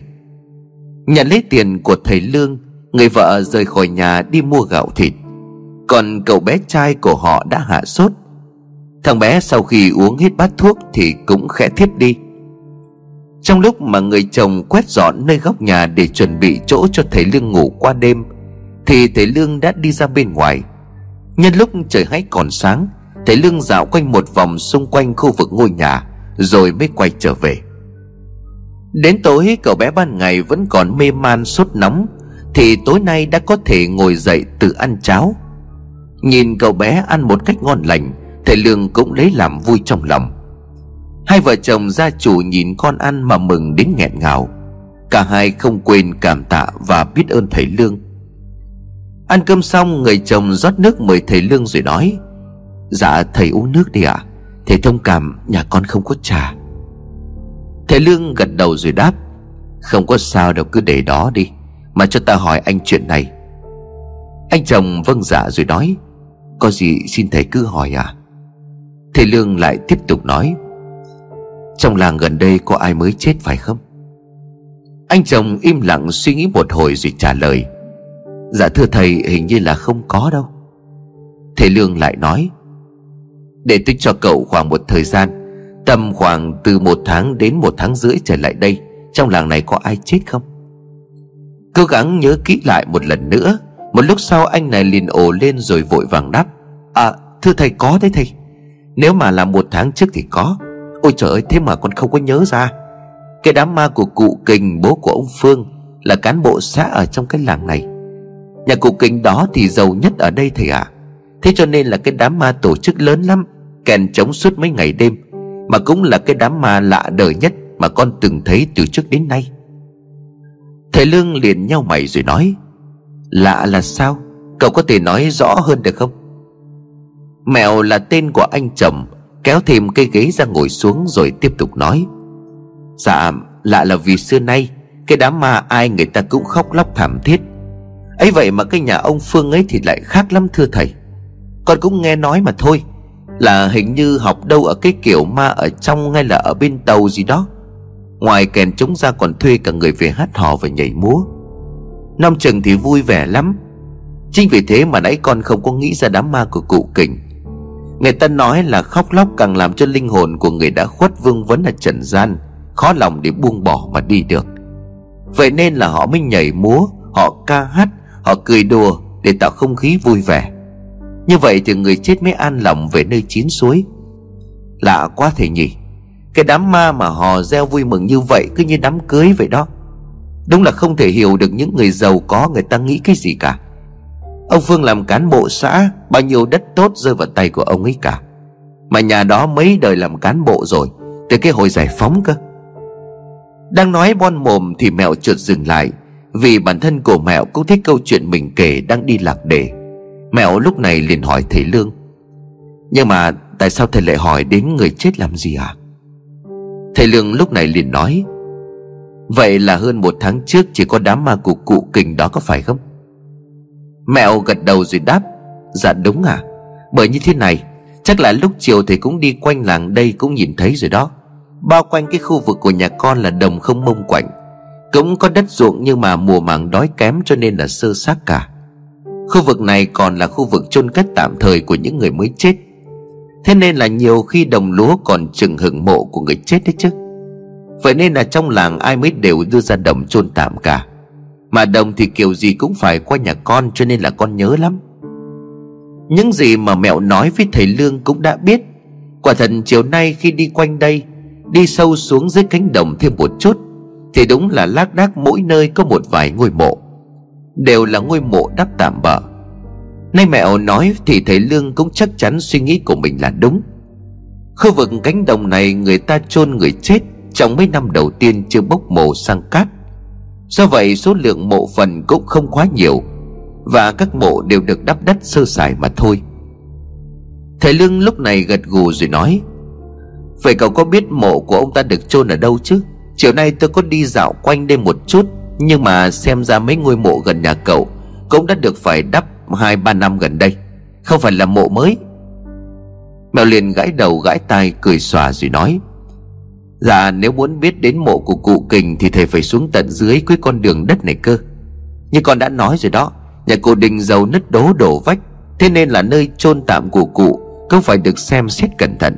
S1: Nhận lấy tiền của thầy Lương Người vợ rời khỏi nhà đi mua gạo thịt. Còn cậu bé trai của họ đã hạ sốt. Thằng bé sau khi uống hết bát thuốc Thì cũng khẽ thiếp đi. Trong lúc mà người chồng quét dọn nơi góc nhà Để chuẩn bị chỗ cho thầy Lương ngủ qua đêm, Thì thầy Lương đã đi ra bên ngoài. Nhân lúc trời hãy còn sáng, Thầy Lương dạo quanh một vòng xung quanh khu vực ngôi nhà, Rồi mới quay trở về. Đến tối, cậu bé ban ngày vẫn còn mê man sốt nóng thì tối nay đã có thể ngồi dậy tự ăn cháo. Nhìn cậu bé ăn một cách ngon lành, Thầy Lương cũng lấy làm vui trong lòng. Hai vợ chồng gia chủ nhìn con ăn mà mừng đến nghẹn ngào. Cả hai không quên cảm tạ và biết ơn thầy Lương. Ăn cơm xong, người chồng rót nước mời thầy Lương rồi nói Dạ thầy uống nước đi ạ. À? Thầy thông cảm, nhà con không có trà. Thầy Lương gật đầu rồi đáp, Không có sao đâu, cứ để đó đi. Mà cho ta hỏi anh chuyện này. Anh chồng vâng dạ rồi nói, Có gì xin thầy cứ hỏi à? Thầy Lương lại tiếp tục nói, Trong làng gần đây có ai mới chết phải không? Anh chồng im lặng suy nghĩ một hồi rồi trả lời Dạ thưa thầy, hình như là không có đâu. Thầy Lương lại nói, Để tôi cho cậu khoảng một thời gian, Tầm khoảng từ một tháng đến một tháng rưỡi trở lại đây, Trong làng này có ai chết không? Cố gắng nhớ kỹ lại một lần nữa. Một lúc sau anh này liền ồ lên rồi vội vàng đáp À thưa thầy có đấy thầy. Nếu mà là một tháng trước thì có. Ôi trời ơi, thế mà con không có nhớ ra. Cái đám ma của cụ Kình, bố của ông Phương Là cán bộ xã ở trong cái làng này. Nhà cụ Kình đó thì giàu nhất ở đây thầy ạ. À. Thế cho nên là cái đám ma tổ chức lớn lắm, Kèn chống suốt mấy ngày đêm, Mà cũng là cái đám ma lạ đời nhất Mà con từng thấy từ trước đến nay. Thầy Lương liền nhau mày rồi nói, Lạ là sao? Cậu có thể nói rõ hơn được không? Mẹo là tên của anh chồng Kéo thêm cây ghế ra ngồi xuống Rồi tiếp tục nói Dạ lạ là vì xưa nay, Cái đám ma ai người ta cũng khóc lóc thảm thiết. Ấy vậy mà cái nhà ông Phương ấy thì lại khác lắm thưa thầy. Con cũng nghe nói mà thôi, Là hình như học đâu ở cái kiểu ma ở trong hay là ở bên tàu gì đó. Ngoài kèn chúng ra còn thuê cả người về hát hò và nhảy múa. Năm chừng thì vui vẻ lắm. Chính vì thế mà nãy con không có nghĩ ra đám ma của cụ kình. Người ta nói là khóc lóc càng làm cho linh hồn của người đã khuất vương vấn ở trần gian, Khó lòng để buông bỏ mà đi được. Vậy nên là họ mới nhảy múa, Họ ca hát, Họ cười đùa để tạo không khí vui vẻ. Như vậy thì người chết mới an lòng về nơi chín suối. Lạ quá thầy nhỉ. Cái đám ma mà họ gieo vui mừng như vậy Cứ như đám cưới vậy đó. Đúng là không thể hiểu được những người giàu có người ta nghĩ cái gì cả. Ông Phương làm cán bộ xã, Bao nhiêu đất tốt rơi vào tay của ông ấy cả. Mà nhà đó mấy đời làm cán bộ rồi, Từ cái hồi giải phóng cơ. Đang nói bon mồm thì mẹo chợt dừng lại, Vì bản thân của mẹo cũng thích câu chuyện mình kể đang đi lạc đề. Mẹo lúc này liền hỏi thầy Lương, Nhưng mà tại sao thầy lại hỏi đến người chết làm gì à Thầy Lương lúc này liền nói, Vậy là hơn một tháng trước chỉ có đám ma của cụ kình đó có phải không? Mẹo gật đầu rồi đáp Dạ đúng à Bởi như thế này, Chắc là lúc chiều thầy cũng đi quanh làng đây cũng nhìn thấy rồi đó. Bao quanh cái khu vực của nhà con là đồng không mông quạnh, Cũng có đất ruộng nhưng mà mùa màng đói kém cho nên là sơ xác cả. Khu vực này còn là khu vực chôn cất tạm thời của những người mới chết. Thế nên là nhiều khi đồng lúa còn chừng hưởng mộ của người chết đấy chứ. Vậy nên là trong làng ai mới đều đưa ra đồng chôn tạm cả. Mà đồng thì kiểu gì cũng phải qua nhà con cho nên là con nhớ lắm. Những gì mà mẹo nói với thầy Lương cũng đã biết. Quả thật chiều nay khi đi quanh đây, Đi sâu xuống dưới cánh đồng thêm một chút, Thì đúng là lác đác mỗi nơi có một vài ngôi mộ. Đều là ngôi mộ đắp tạm bỡ Nay mẹo nói thì thầy Lương cũng chắc chắn suy nghĩ của mình là đúng. Khu vực cánh đồng này người ta chôn người chết Trong mấy năm đầu tiên chưa bốc mộ sang cát. Do vậy số lượng mộ phần cũng không quá nhiều Và các mộ đều được đắp đất sơ sài mà thôi. Thầy Lương lúc này gật gù rồi nói, Vậy cậu có biết mộ của ông ta được chôn ở đâu chứ? Chiều nay tôi có đi dạo quanh đây một chút, Nhưng mà xem ra mấy ngôi mộ gần nhà cậu Cũng đã được phải đắp hai ba năm gần đây, Không phải là mộ mới. Mèo liền gãi đầu gãi tai cười xòa rồi nói Dạ nếu muốn biết đến mộ của cụ kình Thì thầy phải xuống tận dưới cuối con đường đất này cơ. Như con đã nói rồi đó, Nhà cụ đình giàu nứt đố đổ vách, Thế nên là nơi chôn tạm của cụ Cũng phải được xem xét cẩn thận.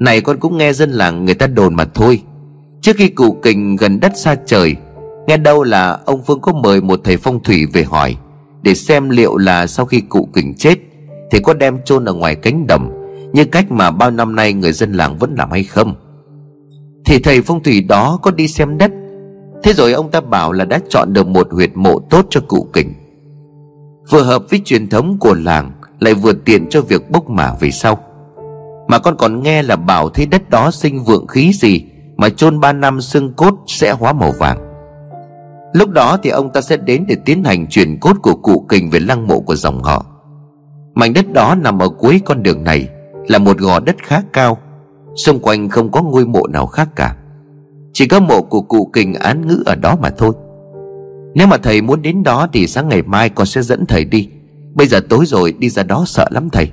S1: Này con cũng nghe dân làng người ta đồn mà thôi. Trước khi cụ kình gần đất xa trời, Nghe đâu là ông Phương có mời một thầy phong thủy về hỏi. Để xem liệu là sau khi cụ kình chết, Thì có đem chôn ở ngoài cánh đồng, Như cách mà bao năm nay người dân làng vẫn làm hay không. Thì thầy phong thủy đó có đi xem đất. Thế rồi ông ta bảo là đã chọn được một huyệt mộ tốt cho cụ kình. Vừa hợp với truyền thống của làng, Lại vừa tiện cho việc bốc mả về sau. Mà con còn nghe là bảo thế đất đó sinh vượng khí gì, Mà chôn ba năm xương cốt sẽ hóa màu vàng. Lúc đó thì ông ta sẽ đến để tiến hành chuyển cốt của cụ kình về lăng mộ của dòng họ. Mảnh đất đó nằm ở cuối con đường này Là một gò đất khá cao. Xung quanh không có ngôi mộ nào khác cả. Chỉ có mộ của cụ kình án ngữ ở đó mà thôi. Nếu mà thầy muốn đến đó thì sáng ngày mai con sẽ dẫn thầy đi. Bây giờ tối rồi, đi ra đó sợ lắm thầy.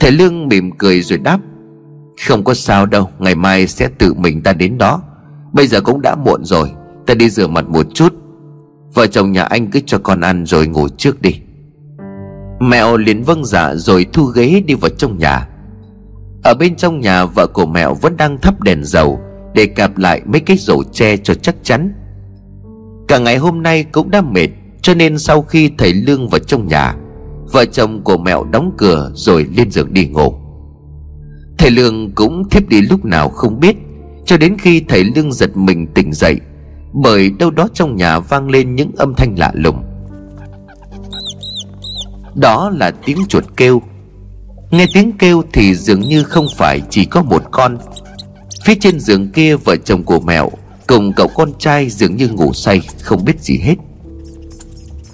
S1: Thầy Lương mỉm cười rồi đáp, Không có sao đâu, Ngày mai sẽ tự mình ta đến đó. Bây giờ cũng đã muộn rồi Ta đi rửa mặt một chút. Vợ chồng nhà anh cứ cho con ăn rồi ngủ trước đi. Mẹo liền vâng dạ rồi thu ghế đi vào trong nhà. Ở bên trong nhà, vợ của mẹo vẫn đang thắp đèn dầu Để cạp lại mấy cái rổ tre cho chắc chắn. Cả ngày hôm nay cũng đã mệt, Cho nên sau khi thầy Lương vào trong nhà, Vợ chồng của mẹo đóng cửa rồi lên giường đi ngủ. Thầy Lương cũng thiếp đi lúc nào không biết, Cho đến khi thầy Lương giật mình tỉnh dậy bởi đâu đó trong nhà vang lên những âm thanh lạ lùng. Đó là tiếng chuột kêu. Nghe tiếng kêu thì dường như không phải chỉ có một con. Phía trên giường kia vợ chồng của mèo cùng cậu con trai dường như ngủ say, không biết gì hết.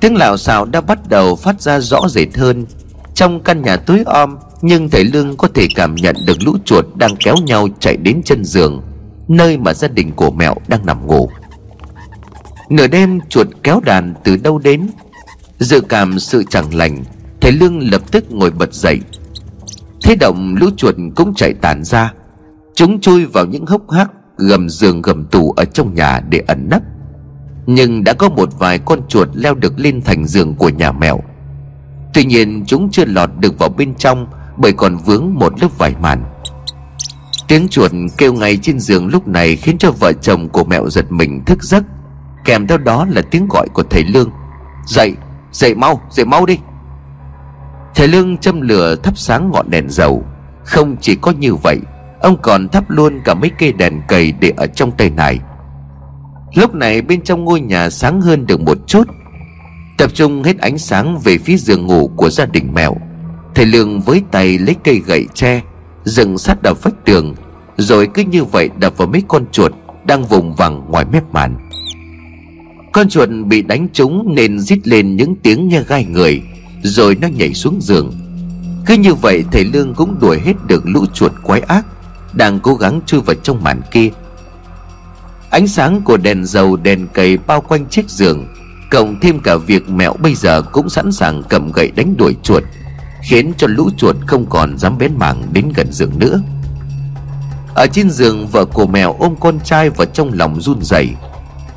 S1: Tiếng lạo xạo đã bắt đầu phát ra rõ rệt hơn. Trong căn nhà tối om, nhưng thầy lương có thể cảm nhận được lũ chuột đang kéo nhau chạy đến chân giường, nơi mà gia đình của mẹo đang nằm ngủ. Nửa đêm chuột kéo đàn từ đâu đến? Dự cảm sự chẳng lành, Thầy Lương lập tức ngồi bật dậy. Thế động lũ chuột cũng chạy tản ra. Chúng chui vào những hốc hác Gầm giường gầm tủ ở trong nhà để ẩn nấp. Nhưng đã có một vài con chuột leo được lên thành giường của nhà mèo. Tuy nhiên chúng chưa lọt được vào bên trong Bởi còn vướng một lớp vải màn. Tiếng chuột kêu ngay trên giường lúc này Khiến cho vợ chồng của mẹo giật mình thức giấc. Kèm theo đó là tiếng gọi của thầy Lương. Dậy, dậy mau, dậy mau đi. Thầy Lương châm lửa thắp sáng ngọn đèn dầu. Không chỉ có như vậy Ông còn thắp luôn cả mấy cây đèn cầy để ở trong tay này Lúc này bên trong ngôi nhà sáng hơn được một chút. Tập trung hết ánh sáng về phía giường ngủ của gia đình mèo. Thầy Lương với tay lấy cây gậy tre Dựng sát đập vách tường Rồi cứ như vậy đập vào mấy con chuột Đang vùng vằng ngoài mép màn con chuột bị đánh trúng nên rít lên những tiếng nghe gai người, Rồi nó nhảy xuống giường. Cứ như vậy, thầy Lương cũng đuổi hết được lũ chuột quái ác, Đang cố gắng chui vào trong màn kia. Ánh sáng của đèn dầu, đèn cầy bao quanh chiếc giường, Cộng thêm cả việc mẹo bây giờ cũng sẵn sàng cầm gậy đánh đuổi chuột, Khiến cho lũ chuột không còn dám bén mảng đến gần giường nữa. Ở trên giường, vợ của mèo ôm con trai vào trong lòng run rẩy.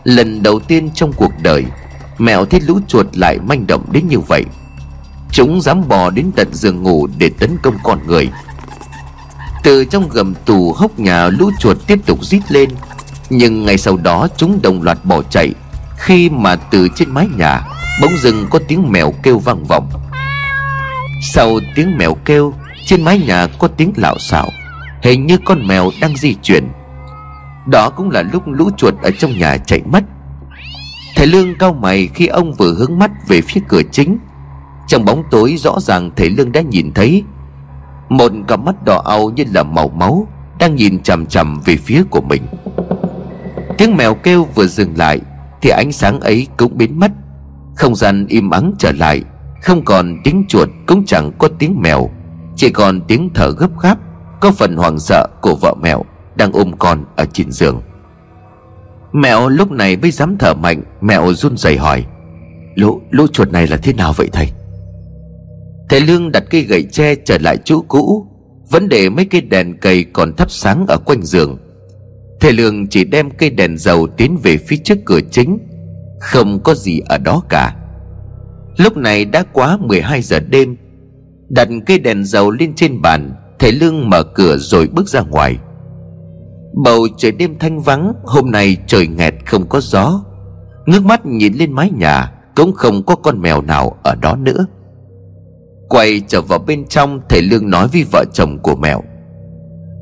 S1: Lần đầu tiên trong cuộc đời Mèo thấy lũ chuột lại manh động đến như vậy. Chúng dám bò đến tận giường ngủ để tấn công con người. Từ trong gầm tù hốc nhà lũ chuột tiếp tục rít lên, Nhưng ngay sau đó chúng đồng loạt bỏ chạy. Khi mà từ trên mái nhà, Bỗng dưng có tiếng mèo kêu vang vọng. Sau tiếng mèo kêu, Trên mái nhà có tiếng lạo xạo, Hình như con mèo đang di chuyển. Đó cũng là lúc lũ chuột ở trong nhà chạy mất. Thầy Lương cao mày khi ông vừa hướng mắt về phía cửa chính. Trong bóng tối rõ ràng thầy Lương đã nhìn thấy Một cặp mắt đỏ au như là màu máu Đang nhìn chằm chằm về phía của mình. Tiếng mèo kêu vừa dừng lại Thì ánh sáng ấy cũng biến mất. Không gian im ắng trở lại, Không còn tiếng chuột cũng chẳng có tiếng mèo, Chỉ còn tiếng thở gấp gáp, Có phần hoảng sợ của vợ mèo. Đang ôm con ở trên giường. Mẹo lúc này mới dám thở mạnh Mẹo run rẩy hỏi Lũ, lũ chuột này là thế nào vậy thầy? Thầy Lương đặt cây gậy tre trở lại chỗ cũ Vẫn để mấy cây đèn cầy còn thắp sáng ở quanh giường. Thầy Lương chỉ đem cây đèn dầu tiến về phía trước cửa chính Không có gì ở đó cả. Lúc này đã quá 12 giờ đêm Đặt cây đèn dầu lên trên bàn Thầy Lương mở cửa rồi bước ra ngoài. Bầu trời đêm thanh vắng, Hôm nay trời nghẹt không có gió. Ngước mắt nhìn lên mái nhà, Cũng không có con mèo nào ở đó nữa. Quay trở vào bên trong, Thầy Lương nói với vợ chồng của mèo.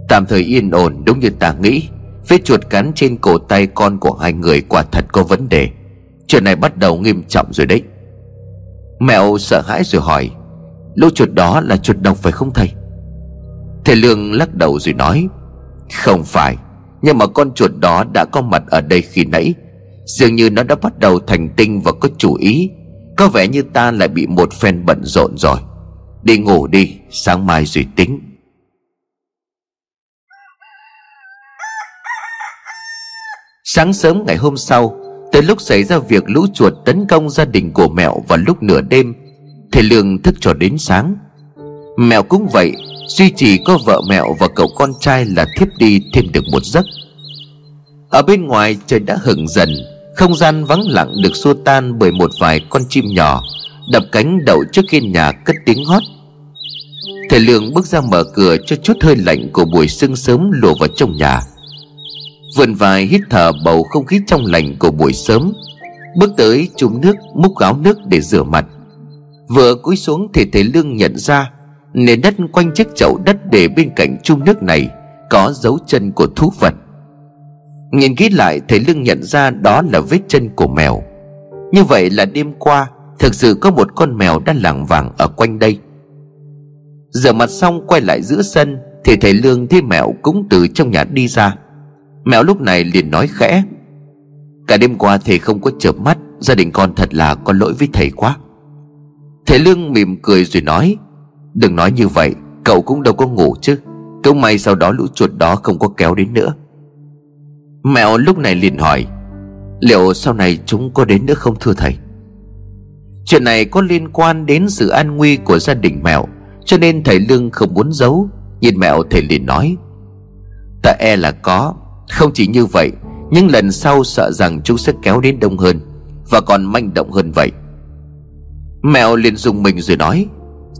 S1: Tạm thời yên ổn, đúng như ta nghĩ. Vết chuột cắn trên cổ tay con của hai người quả thật có vấn đề. Chuyện này bắt đầu nghiêm trọng rồi đấy. Mẹo sợ hãi rồi hỏi, Lũ chuột đó là chuột độc phải không thầy? Thầy Lương lắc đầu rồi nói, Không phải nhưng mà con chuột đó đã có mặt ở đây khi nãy. Dường như nó đã bắt đầu thành tinh và có chủ ý. Có vẻ như ta lại bị một phen bận rộn rồi. Đi ngủ đi, Sáng mai rồi tính. Sáng sớm ngày hôm sau Tới lúc xảy ra việc lũ chuột tấn công gia đình của mẹo vào lúc nửa đêm Thầy Lương thức cho đến sáng. Mẹo cũng vậy Duy chỉ có vợ mẹo và cậu con trai là thiếp đi thêm được một giấc. Ở bên ngoài, trời đã hừng dần, Không gian vắng lặng được xua tan bởi một vài con chim nhỏ, Đập cánh đậu trước hiên nhà cất tiếng hót. Thầy Lương bước ra mở cửa cho chút hơi lạnh của buổi sương sớm lùa vào trong nhà. Vườn vài hít thở bầu không khí trong lành của buổi sớm. Bước tới chùm nước, múc gáo nước để rửa mặt. Vừa cúi xuống thì thầy Lương nhận ra Nền đất quanh chiếc chậu đất để bên cạnh chung nước này, Có dấu chân của thú vật. Nhìn kỹ lại, thầy lưng nhận ra đó là vết chân của mèo. Như vậy là đêm qua, Thực sự có một con mèo đang lảng vàng ở quanh đây. Rửa mặt xong, quay lại giữa sân, Thì thầy Lương thấy mèo cũng từ trong nhà đi ra. Mèo lúc này liền nói khẽ, Cả đêm qua thầy không có chợp mắt, Gia đình con thật là có lỗi với thầy quá. Thầy Lương mỉm cười rồi nói Đừng nói như vậy, Cậu cũng đâu có ngủ chứ. Câu may sau đó lũ chuột đó không có kéo đến nữa. Mẹo lúc này liền hỏi, Liệu sau này chúng có đến nữa không, thưa thầy? Chuyện này có liên quan đến sự an nguy của gia đình mẹo, Cho nên thầy Lương không muốn giấu. Nhìn mẹo, thầy liền nói Ta e là có. Không chỉ như vậy Nhưng lần sau sợ rằng chúng sẽ kéo đến đông hơn Và còn manh động hơn vậy. Mẹo liền dùng mình rồi nói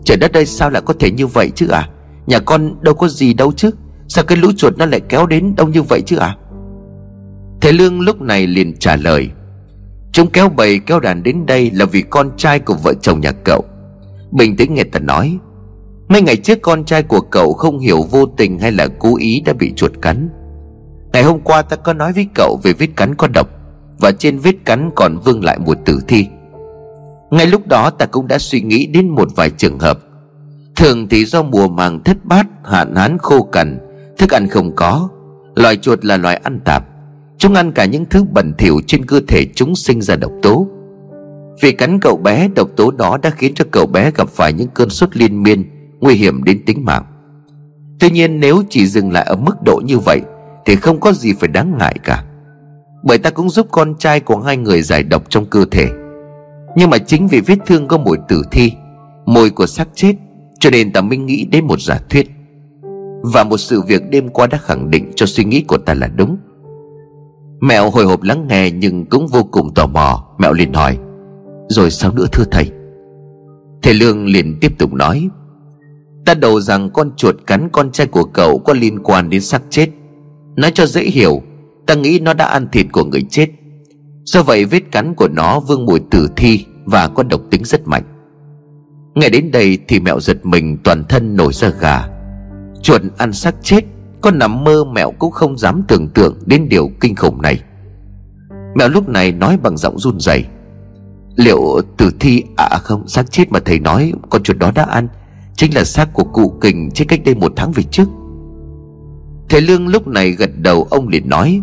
S1: Trời đất ơi, sao lại có thể như vậy chứ à Nhà con đâu có gì đâu chứ. Sao cái lũ chuột nó lại kéo đến đông như vậy chứ à Thầy Lương lúc này liền trả lời, Chúng kéo bầy, kéo đàn đến đây Là vì con trai của vợ chồng nhà cậu. Bình tĩnh nghe ta nói, Mấy ngày trước con trai của cậu không hiểu vô tình hay là cố ý đã bị chuột cắn. Ngày hôm qua ta có nói với cậu về vết cắn có độc Và trên vết cắn còn vương lại một tử thi ngay lúc đó ta cũng đã suy nghĩ đến một vài trường hợp. Thường thì do mùa màng thất bát, Hạn hán khô cằn, Thức ăn không có. Loài chuột là loài ăn tạp. Chúng ăn cả những thứ bẩn thỉu trên cơ thể chúng sinh ra độc tố. Vì cắn cậu bé, độc tố đó đã khiến cho cậu bé gặp phải những cơn sốt liên miên, Nguy hiểm đến tính mạng. Tuy nhiên nếu chỉ dừng lại ở mức độ như vậy, Thì không có gì phải đáng ngại cả. Bởi ta cũng giúp con trai của hai người giải độc trong cơ thể nhưng mà chính vì vết thương có mùi tử thi, Mùi của xác chết, Cho nên ta mới nghĩ đến một giả thuyết. Và một sự việc đêm qua đã khẳng định cho suy nghĩ của ta là đúng. Mẹo hồi hộp lắng nghe nhưng cũng vô cùng tò mò, Mẹo liền hỏi, Rồi sao nữa thưa thầy? Thầy Lương liền tiếp tục nói, Ta đầu rằng con chuột cắn con trai của cậu có liên quan đến xác chết. Nói cho dễ hiểu, Ta nghĩ nó đã ăn thịt của người chết. Do vậy vết cắn của nó vương mùi tử thi Và có độc tính rất mạnh. Nghe đến đây thì mẹo giật mình, toàn thân nổi ra gà. Chuột ăn xác chết Con nằm mơ mẹo cũng không dám tưởng tượng đến điều kinh khủng này. Mẹo lúc này nói bằng giọng run rẩy. Liệu tử thi À không? Xác chết mà thầy nói, Con chuột đó đã ăn. Chính là xác của cụ kình chết cách đây một tháng về trước. Thầy Lương lúc này gật đầu, ông liền nói,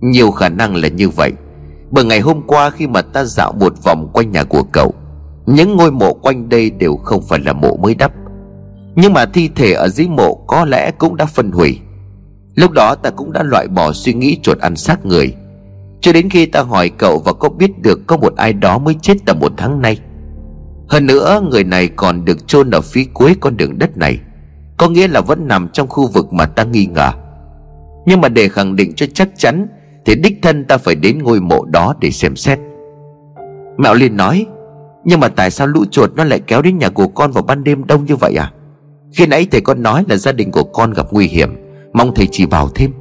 S1: Nhiều khả năng là như vậy. Bởi ngày hôm qua khi mà ta dạo một vòng quanh nhà của cậu, Những ngôi mộ quanh đây đều không phải là mộ mới đắp. Nhưng mà thi thể ở dưới mộ có lẽ cũng đã phân hủy. Lúc đó ta cũng đã loại bỏ suy nghĩ chuột ăn xác người. Cho đến khi ta hỏi cậu và có biết được có một ai đó mới chết tầm một tháng nay. Hơn nữa, người này còn được chôn ở phía cuối con đường đất này. Có nghĩa là vẫn nằm trong khu vực mà ta nghi ngờ. Nhưng mà để khẳng định cho chắc chắn thì đích thân ta phải đến ngôi mộ đó để xem xét. Mạo liền nói, Nhưng mà tại sao lũ chuột nó lại kéo đến nhà của con vào ban đêm đông như vậy à? Khi nãy thầy con nói là gia đình của con gặp nguy hiểm, Mong thầy chỉ bảo thêm.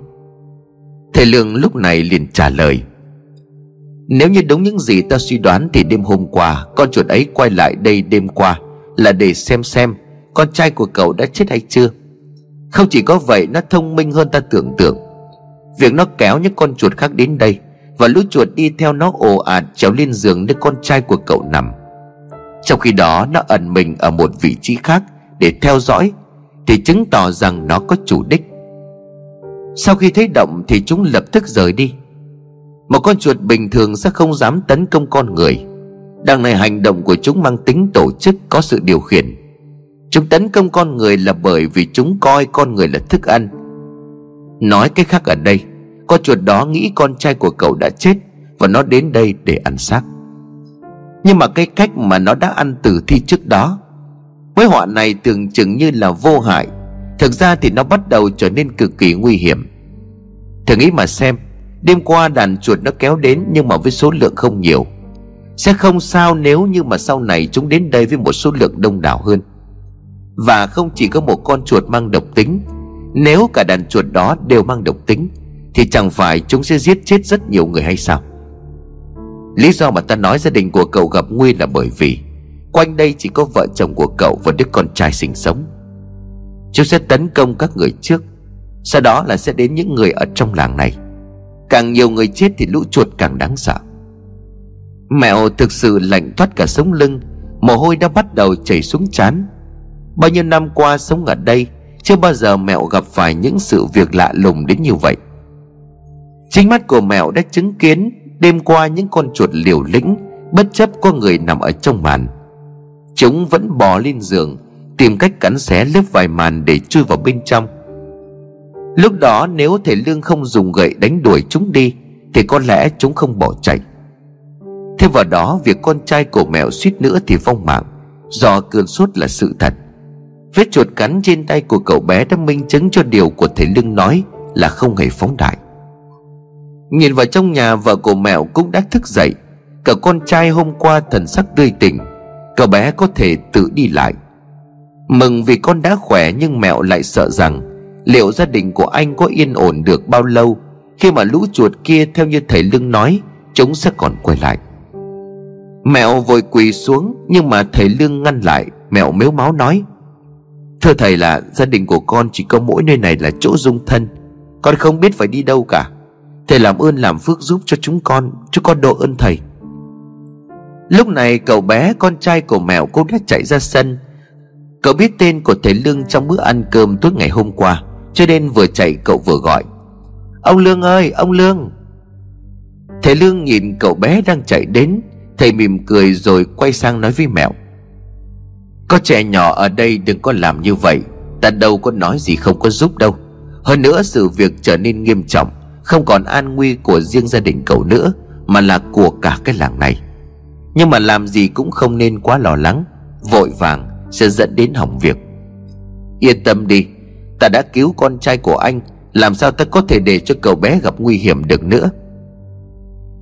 S1: Thầy Lương lúc này liền trả lời, Nếu như đúng những gì ta suy đoán Thì đêm hôm qua, Con chuột ấy quay lại đây đêm qua Là để xem xem Con trai của cậu đã chết hay chưa. Không chỉ có vậy, Nó thông minh hơn ta tưởng tượng. Việc nó kéo những con chuột khác đến đây Và lũ chuột đi theo nó ồ ạt Trèo lên giường nơi con trai của cậu nằm. Trong khi đó, nó ẩn mình ở một vị trí khác Để theo dõi Thì chứng tỏ rằng nó có chủ đích. Sau khi thấy động thì chúng lập tức rời đi. Một con chuột bình thường sẽ không dám tấn công con người. Đằng này hành động của chúng mang tính tổ chức có sự điều khiển. Chúng tấn công con người là bởi vì chúng coi con người là thức ăn. Nói cái khác ở đây con chuột đó nghĩ con trai của cậu đã chết Và nó đến đây để ăn xác. Nhưng mà cái cách mà nó đã ăn tử thi trước đó, với họa này tưởng chừng như là vô hại. Thực ra thì nó bắt đầu trở nên cực kỳ nguy hiểm. Thử nghĩ mà xem, Đêm qua đàn chuột nó kéo đến Nhưng mà với số lượng không nhiều. Sẽ không sao nếu như mà sau này Chúng đến đây với một số lượng đông đảo hơn. Và không chỉ có một con chuột mang độc tính, Nếu cả đàn chuột đó đều mang độc tính thì chẳng phải chúng sẽ giết chết rất nhiều người hay sao? Lý do mà ta nói gia đình của cậu gặp nguy là bởi vì Quanh đây chỉ có vợ chồng của cậu và đứa con trai sinh sống. Chúng sẽ tấn công các người trước, Sau đó là sẽ đến những người ở trong làng này. Càng nhiều người chết thì lũ chuột càng đáng sợ. Mẹo thực sự lạnh thoát cả sống lưng, Mồ hôi đã bắt đầu chảy xuống chán Bao nhiêu năm qua sống ở đây, Chưa bao giờ mẹo gặp phải những sự việc lạ lùng đến như vậy. Chính mắt của mẹo đã chứng kiến Đêm qua những con chuột liều lĩnh, Bất chấp có người nằm ở trong màn. Chúng vẫn bò lên giường, Tìm cách cắn xé lớp vải màn để chui vào bên trong. Lúc đó nếu thể Lương không dùng gậy đánh đuổi chúng đi, Thì có lẽ chúng không bỏ chạy. Thêm vào đó, việc con trai của mèo suýt nữa thì vong mạng, Do cơn sốt là sự thật. Vết chuột cắn trên tay của cậu bé đã minh chứng cho điều của thầy Lương nói là không hề phóng đại. Nhìn vào trong nhà vợ của mèo cũng đã thức dậy. Cả con trai hôm qua thần sắc tươi tỉnh. Cậu bé có thể tự đi lại. Mừng vì con đã khỏe nhưng mẹo lại sợ rằng Liệu gia đình của anh có yên ổn được bao lâu Khi mà lũ chuột kia theo như thầy Lương nói, Chúng sẽ còn quay lại. Mẹo vội quỳ xuống Nhưng mà thầy Lương ngăn lại, Mẹo mếu máu nói, Thưa thầy là gia đình của con chỉ có mỗi nơi này là chỗ dung thân. Con không biết phải đi đâu cả. Thầy làm ơn làm phước giúp cho chúng con Chúng con độ ơn thầy. Lúc này cậu bé, con trai của mèo cũng đã chạy ra sân. Cậu biết tên của thầy Lương trong bữa ăn cơm tối ngày hôm qua, Cho nên vừa chạy cậu vừa gọi. Ông Lương ơi, ông Lương. Thầy Lương nhìn cậu bé đang chạy đến, Thầy mỉm cười rồi quay sang nói với mẹo Có trẻ nhỏ ở đây đừng có làm như vậy, Ta đâu có nói gì không có giúp đâu. Hơn nữa sự việc trở nên nghiêm trọng. Không còn an nguy của riêng gia đình cậu nữa, Mà là của cả cái làng này. Nhưng mà làm gì cũng không nên quá lo lắng, Vội vàng sẽ dẫn đến hỏng việc. Yên tâm đi, Ta đã cứu con trai của anh, Làm sao ta có thể để cho cậu bé gặp nguy hiểm được nữa?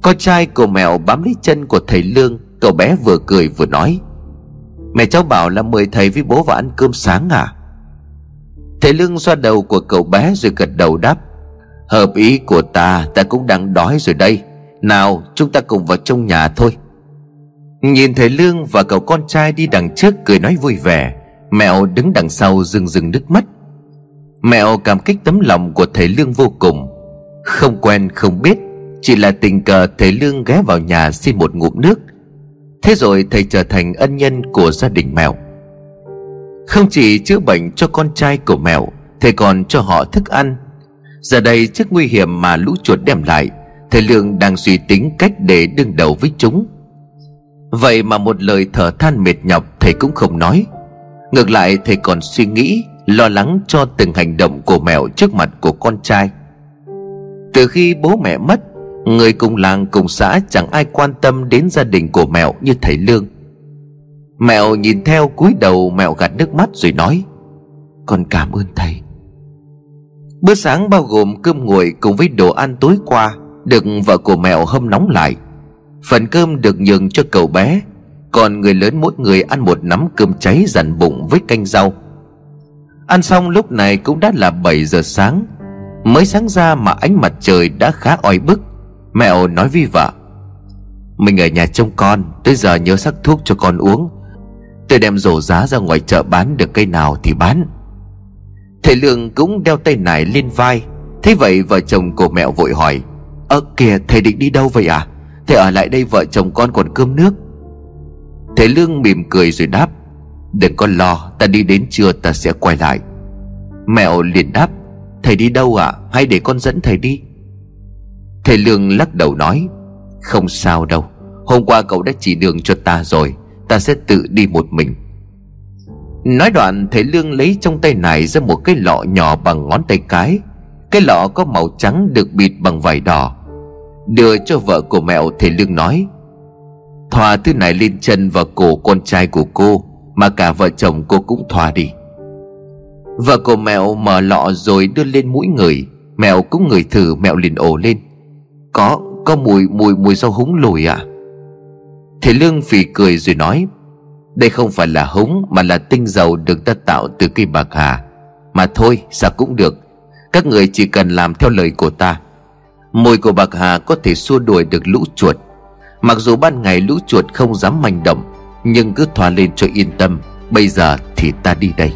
S1: Con trai của mèo bám lấy chân của thầy Lương, Cậu bé vừa cười vừa nói. Mẹ cháu bảo là mời thầy với bố vào ăn cơm sáng à? Thầy Lương xoa đầu của cậu bé rồi gật đầu đáp. Hợp ý của ta Ta cũng đang đói rồi đây. Nào, chúng ta cùng vào trong nhà thôi. Nhìn thấy Lương và cậu con trai đi đằng trước cười nói vui vẻ, Mẹo đứng đằng sau rưng rưng nước mắt. Mẹo cảm kích tấm lòng của thầy Lương vô cùng. Không quen, không biết, Chỉ là tình cờ thầy Lương ghé vào nhà xin một ngụm nước. Thế rồi thầy trở thành ân nhân của gia đình mèo Không chỉ chữa bệnh cho con trai của mèo Thầy còn cho họ thức ăn Giờ đây trước nguy hiểm mà lũ chuột đem lại, Thầy Lương đang suy tính cách để đương đầu với chúng. Vậy mà một lời thở than mệt nhọc thầy cũng không nói. Ngược lại thầy còn suy nghĩ, Lo lắng cho từng hành động của mèo trước mặt của con trai. Từ khi bố mẹ mất, Người cùng làng cùng xã chẳng ai quan tâm đến gia đình của mèo như thầy Lương. Mèo nhìn theo cúi đầu mèo gạt nước mắt rồi nói, Con cảm ơn thầy. Bữa sáng bao gồm cơm nguội cùng với đồ ăn tối qua Được vợ của mèo hâm nóng lại. Phần cơm được nhường cho cậu bé, Còn người lớn mỗi người ăn một nắm cơm cháy dằn bụng với canh rau. Ăn xong lúc này cũng đã là 7 giờ sáng. Mới sáng ra mà ánh mặt trời đã khá oi bức, Mẹo nói với vợ, Mình ở nhà trông con, Tới giờ nhớ sắc thuốc cho con uống. Tôi đem rổ giá ra ngoài chợ bán được cây nào thì bán. Thầy Lương cũng đeo tay nải lên vai. Thế vậy vợ chồng của mẹo vội hỏi, Ơ, kìa, thầy định đi đâu vậy à Thầy ở lại đây vợ chồng con còn cơm nước. Thầy Lương mỉm cười rồi đáp, Đừng có lo, Ta đi đến trưa ta sẽ quay lại. Mẹo liền đáp, Thầy đi đâu ạ? À? Hay để con dẫn thầy đi. Thầy Lương lắc đầu nói, Không sao đâu. Hôm qua cậu đã chỉ đường cho ta rồi. Ta sẽ tự đi một mình. Nói đoạn thầy Lương lấy trong tay này ra một cái lọ nhỏ bằng ngón tay cái. Cái lọ có màu trắng được bịt bằng vải đỏ. Đưa cho vợ của mẹo thầy Lương nói Thoa thứ này lên chân và cổ con trai của cô Mà cả vợ chồng cô cũng thoa đi. Vợ của mẹo mở lọ rồi đưa lên mũi người. Mẹo cũng ngửi thử mẹo liền ồ lên. Có, có mùi mùi mùi rau húng lùi à Thầy Lương phì cười rồi nói đây không phải là húng, Mà là tinh dầu được ta tạo từ cây bạc hà. Mà thôi, sao cũng được. Các người chỉ cần làm theo lời của ta. Mùi của bạc hà có thể xua đuổi được lũ chuột. Mặc dù ban ngày lũ chuột không dám manh động, Nhưng cứ thoa lên cho yên tâm, Bây giờ thì ta đi đây.